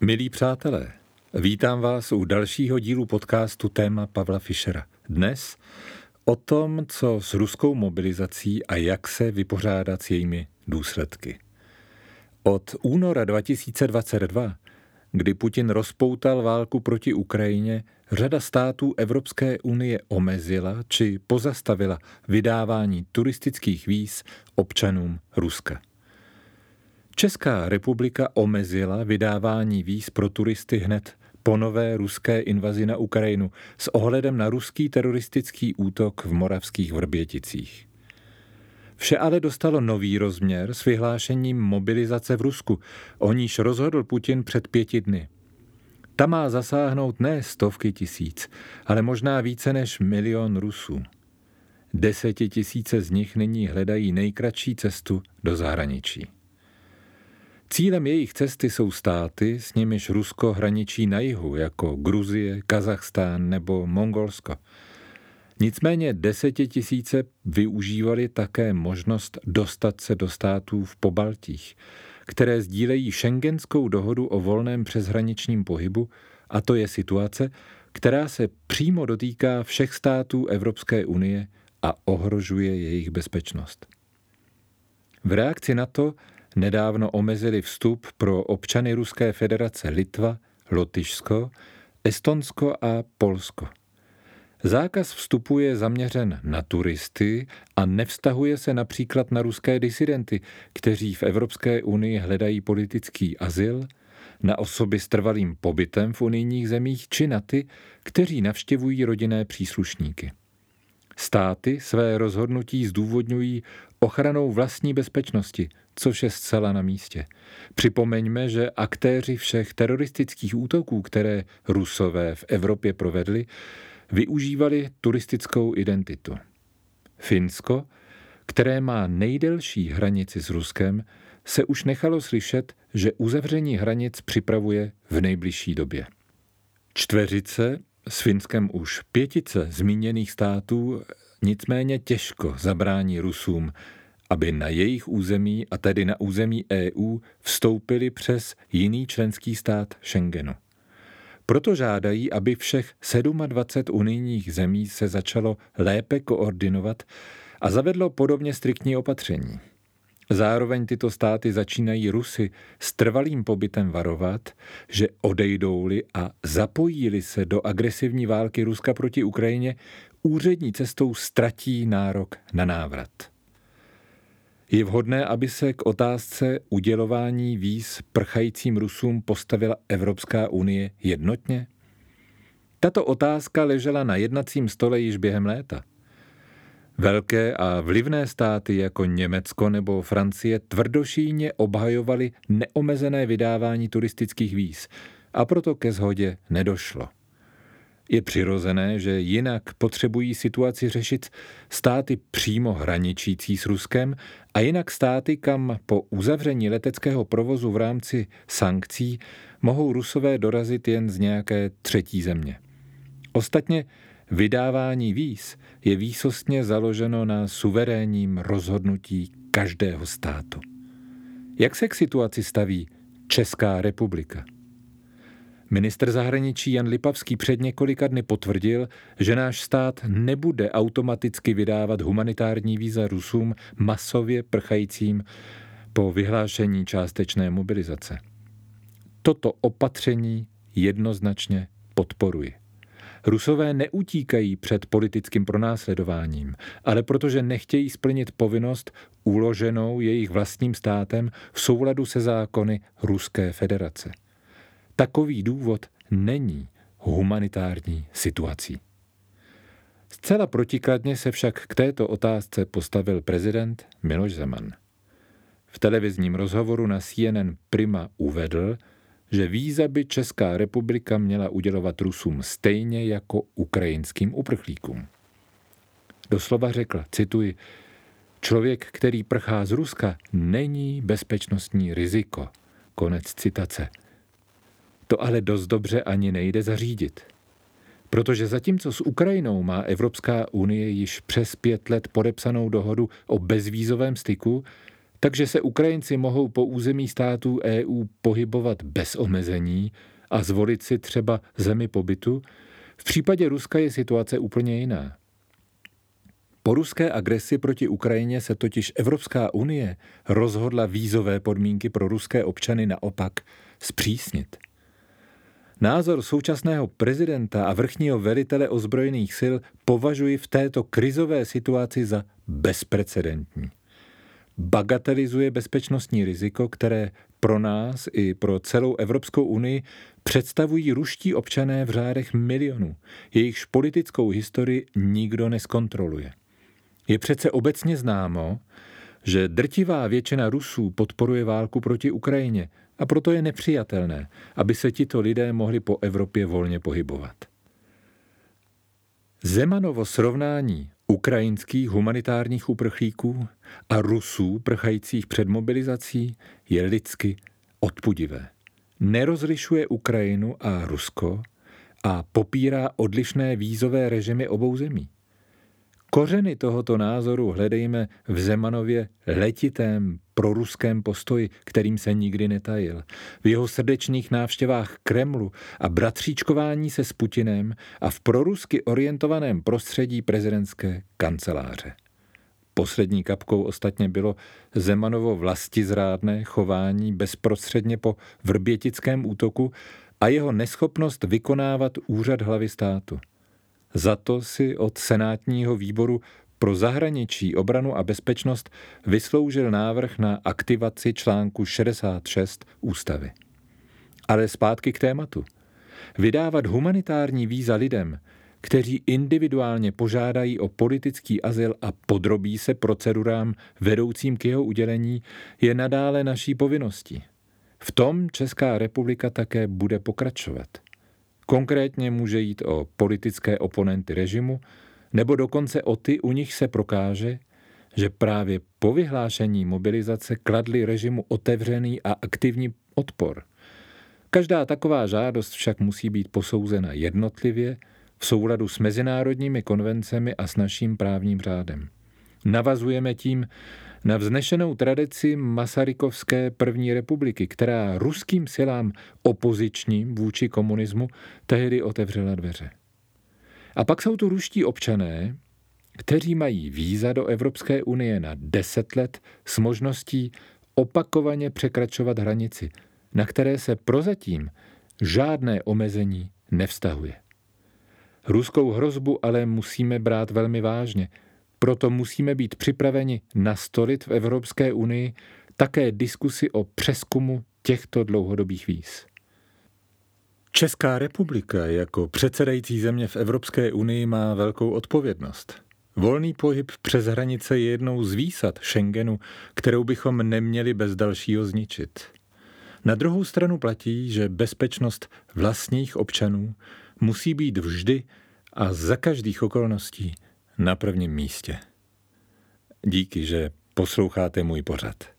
Milí přátelé, vítám vás u dalšího dílu podcastu téma Pavla Fischera. Dnes o tom, co s ruskou mobilizací a jak se vypořádat s jejími důsledky. Od února 2022, kdy Putin rozpoutal válku proti Ukrajině, řada států Evropské unie omezila či pozastavila vydávání turistických víz občanům Ruska. Česká republika omezila vydávání víz pro turisty hned po nové ruské invazi na Ukrajinu s ohledem na ruský teroristický útok v moravských Vrběticích. Vše ale dostalo nový rozměr s vyhlášením mobilizace v Rusku, o níž rozhodl Putin před pěti dny. Ta má zasáhnout ne stovky tisíc, ale možná více než milion Rusů. Desetitisíce z nich nyní hledají nejkratší cestu do zahraničí. Cílem jejich cesty jsou státy, s nimiž Rusko hraničí na jihu, jako Gruzie, Kazachstán nebo Mongolsko. Nicméně desetitisíce využívali také možnost dostat se do států v Pobaltích, které sdílejí šengenskou dohodu o volném přeshraničním pohybu, a to je situace, která se přímo dotýká všech států Evropské unie a ohrožuje jejich bezpečnost. V reakci na to nedávno omezili vstup pro občany Ruské federace Litva, Lotyšsko, Estonsko a Polsko. Zákaz vstupu je zaměřen na turisty a nevztahuje se například na ruské disidenty, kteří v Evropské unii hledají politický azyl, na osoby s trvalým pobytem v unijních zemích či na ty, kteří navštěvují rodinné příslušníky. Státy své rozhodnutí zdůvodňují ochranou vlastní bezpečnosti, což je zcela na místě. Připomeňme, že aktéři všech teroristických útoků, které Rusové v Evropě provedli, využívali turistickou identitu. Finsko, které má nejdelší hranici s Ruskem, se už nechalo slyšet, že uzavření hranic připravuje v nejbližší době. Čtveřice, s Finskem už pětice zmíněných států, nicméně těžko zabrání Rusům, aby na jejich území, a tedy na území EU, vstoupili přes jiný členský stát Schengenu. Proto žádají, aby všech 27 unijních zemí se začalo lépe koordinovat a zavedlo podobně striktní opatření. Zároveň tyto státy začínají Rusy s trvalým pobytem varovat, že odejdou-li a zapojí-li se do agresivní války Ruska proti Ukrajině, úřední cestou ztratí nárok na návrat. Je vhodné, aby se k otázce udělování víz prchajícím Rusům postavila Evropská unie jednotně? Tato otázka ležela na jednacím stole již během léta. Velké a vlivné státy jako Německo nebo Francie tvrdošíně obhajovaly neomezené vydávání turistických víz a proto ke shodě nedošlo. Je přirozené, že jinak potřebují situaci řešit státy přímo hraničící s Ruskem a jinak státy, kam po uzavření leteckého provozu v rámci sankcí mohou Rusové dorazit jen z nějaké třetí země. Ostatně vydávání víz je výsostně založeno na suverénním rozhodnutí každého státu. Jak se k situaci staví Česká republika? Ministr zahraničí Jan Lipavský před několika dny potvrdil, že náš stát nebude automaticky vydávat humanitární víza Rusům masově prchajícím po vyhlášení částečné mobilizace. Toto opatření jednoznačně podporuji. Rusové neutíkají před politickým pronásledováním, ale protože nechtějí splnit povinnost uloženou jejich vlastním státem v souladu se zákony Ruské federace. Takový důvod není humanitární situací. Zcela protikladně se však k této otázce postavil prezident Miloš Zeman. V televizním rozhovoru na CNN Prima uvedl, že víza by Česká republika měla udělovat Rusům stejně jako ukrajinským uprchlíkům. Doslova řekl, cituji, člověk, který prchá z Ruska, není bezpečnostní riziko. Konec citace. To ale dost dobře ani nejde zařídit. Protože zatímco s Ukrajinou má Evropská unie již přes pět let podepsanou dohodu o bezvízovém styku, takže se Ukrajinci mohou po území států EU pohybovat bez omezení a zvolit si třeba zemi pobytu, v případě Ruska je situace úplně jiná. Po ruské agresi proti Ukrajině se totiž Evropská unie rozhodla vízové podmínky pro ruské občany naopak zpřísnit. Názor současného prezidenta a vrchního velitele ozbrojených sil považuji v této krizové situaci za bezprecedentní. Bagatelizuje bezpečnostní riziko, které pro nás i pro celou Evropskou unii představují ruští občané v řádech milionů, jejichž politickou historii nikdo neskontroluje. Je přece obecně známo, že drtivá většina Rusů podporuje válku proti Ukrajině a proto je nepřijatelné, aby se tito lidé mohli po Evropě volně pohybovat. Zemanovo srovnání ukrajinských humanitárních uprchlíků a Rusů prchajících před mobilizací je lidsky odpudivé. Nerozlišuje Ukrajinu a Rusko a popírá odlišné vízové režimy obou zemí. Kořeny tohoto názoru hledejme v Zemanově letitém proruském postoji, kterým se nikdy netajil, v jeho srdečných návštěvách Kremlu a bratříčkování se s Putinem a v prorusky orientovaném prostředí prezidentské kanceláře. Poslední kapkou ostatně bylo Zemanovo vlastizrádné chování bezprostředně po vrbětickém útoku a jeho neschopnost vykonávat úřad hlavy státu. Za to si od senátního výboru pro zahraničí, obranu a bezpečnost vysloužil návrh na aktivaci článku 66 ústavy. Ale zpátky k tématu. Vydávat humanitární víza lidem, kteří individuálně požádají o politický azyl a podrobí se procedurám vedoucím k jeho udělení, je nadále naší povinností. V tom Česká republika také bude pokračovat. Konkrétně může jít o politické oponenty režimu, nebo dokonce o ty, u nich se prokáže, že právě po vyhlášení mobilizace kladli režimu otevřený a aktivní odpor. Každá taková žádost však musí být posouzena jednotlivě v souladu s mezinárodními konvencemi a s naším právním řádem. Navazujeme tím na vznešenou tradici Masarykovské první republiky, která ruským silám opozičním vůči komunismu tehdy otevřela dveře. A pak jsou tu ruští občané, kteří mají víza do Evropské unie na deset let s možností opakovaně překračovat hranici, na které se prozatím žádné omezení nevztahuje. Ruskou hrozbu ale musíme brát velmi vážně, proto musíme být připraveni nastolit v Evropské unii také diskusi o přeskumu těchto dlouhodobých víz. Česká republika jako předsedající země v Evropské unii má velkou odpovědnost. Volný pohyb přes hranice je jednou z výsad Schengenu, kterou bychom neměli bez dalšího zničit. Na druhou stranu platí, že bezpečnost vlastních občanů musí být vždy a za každých okolností na prvním místě. Díky, že posloucháte můj pořad.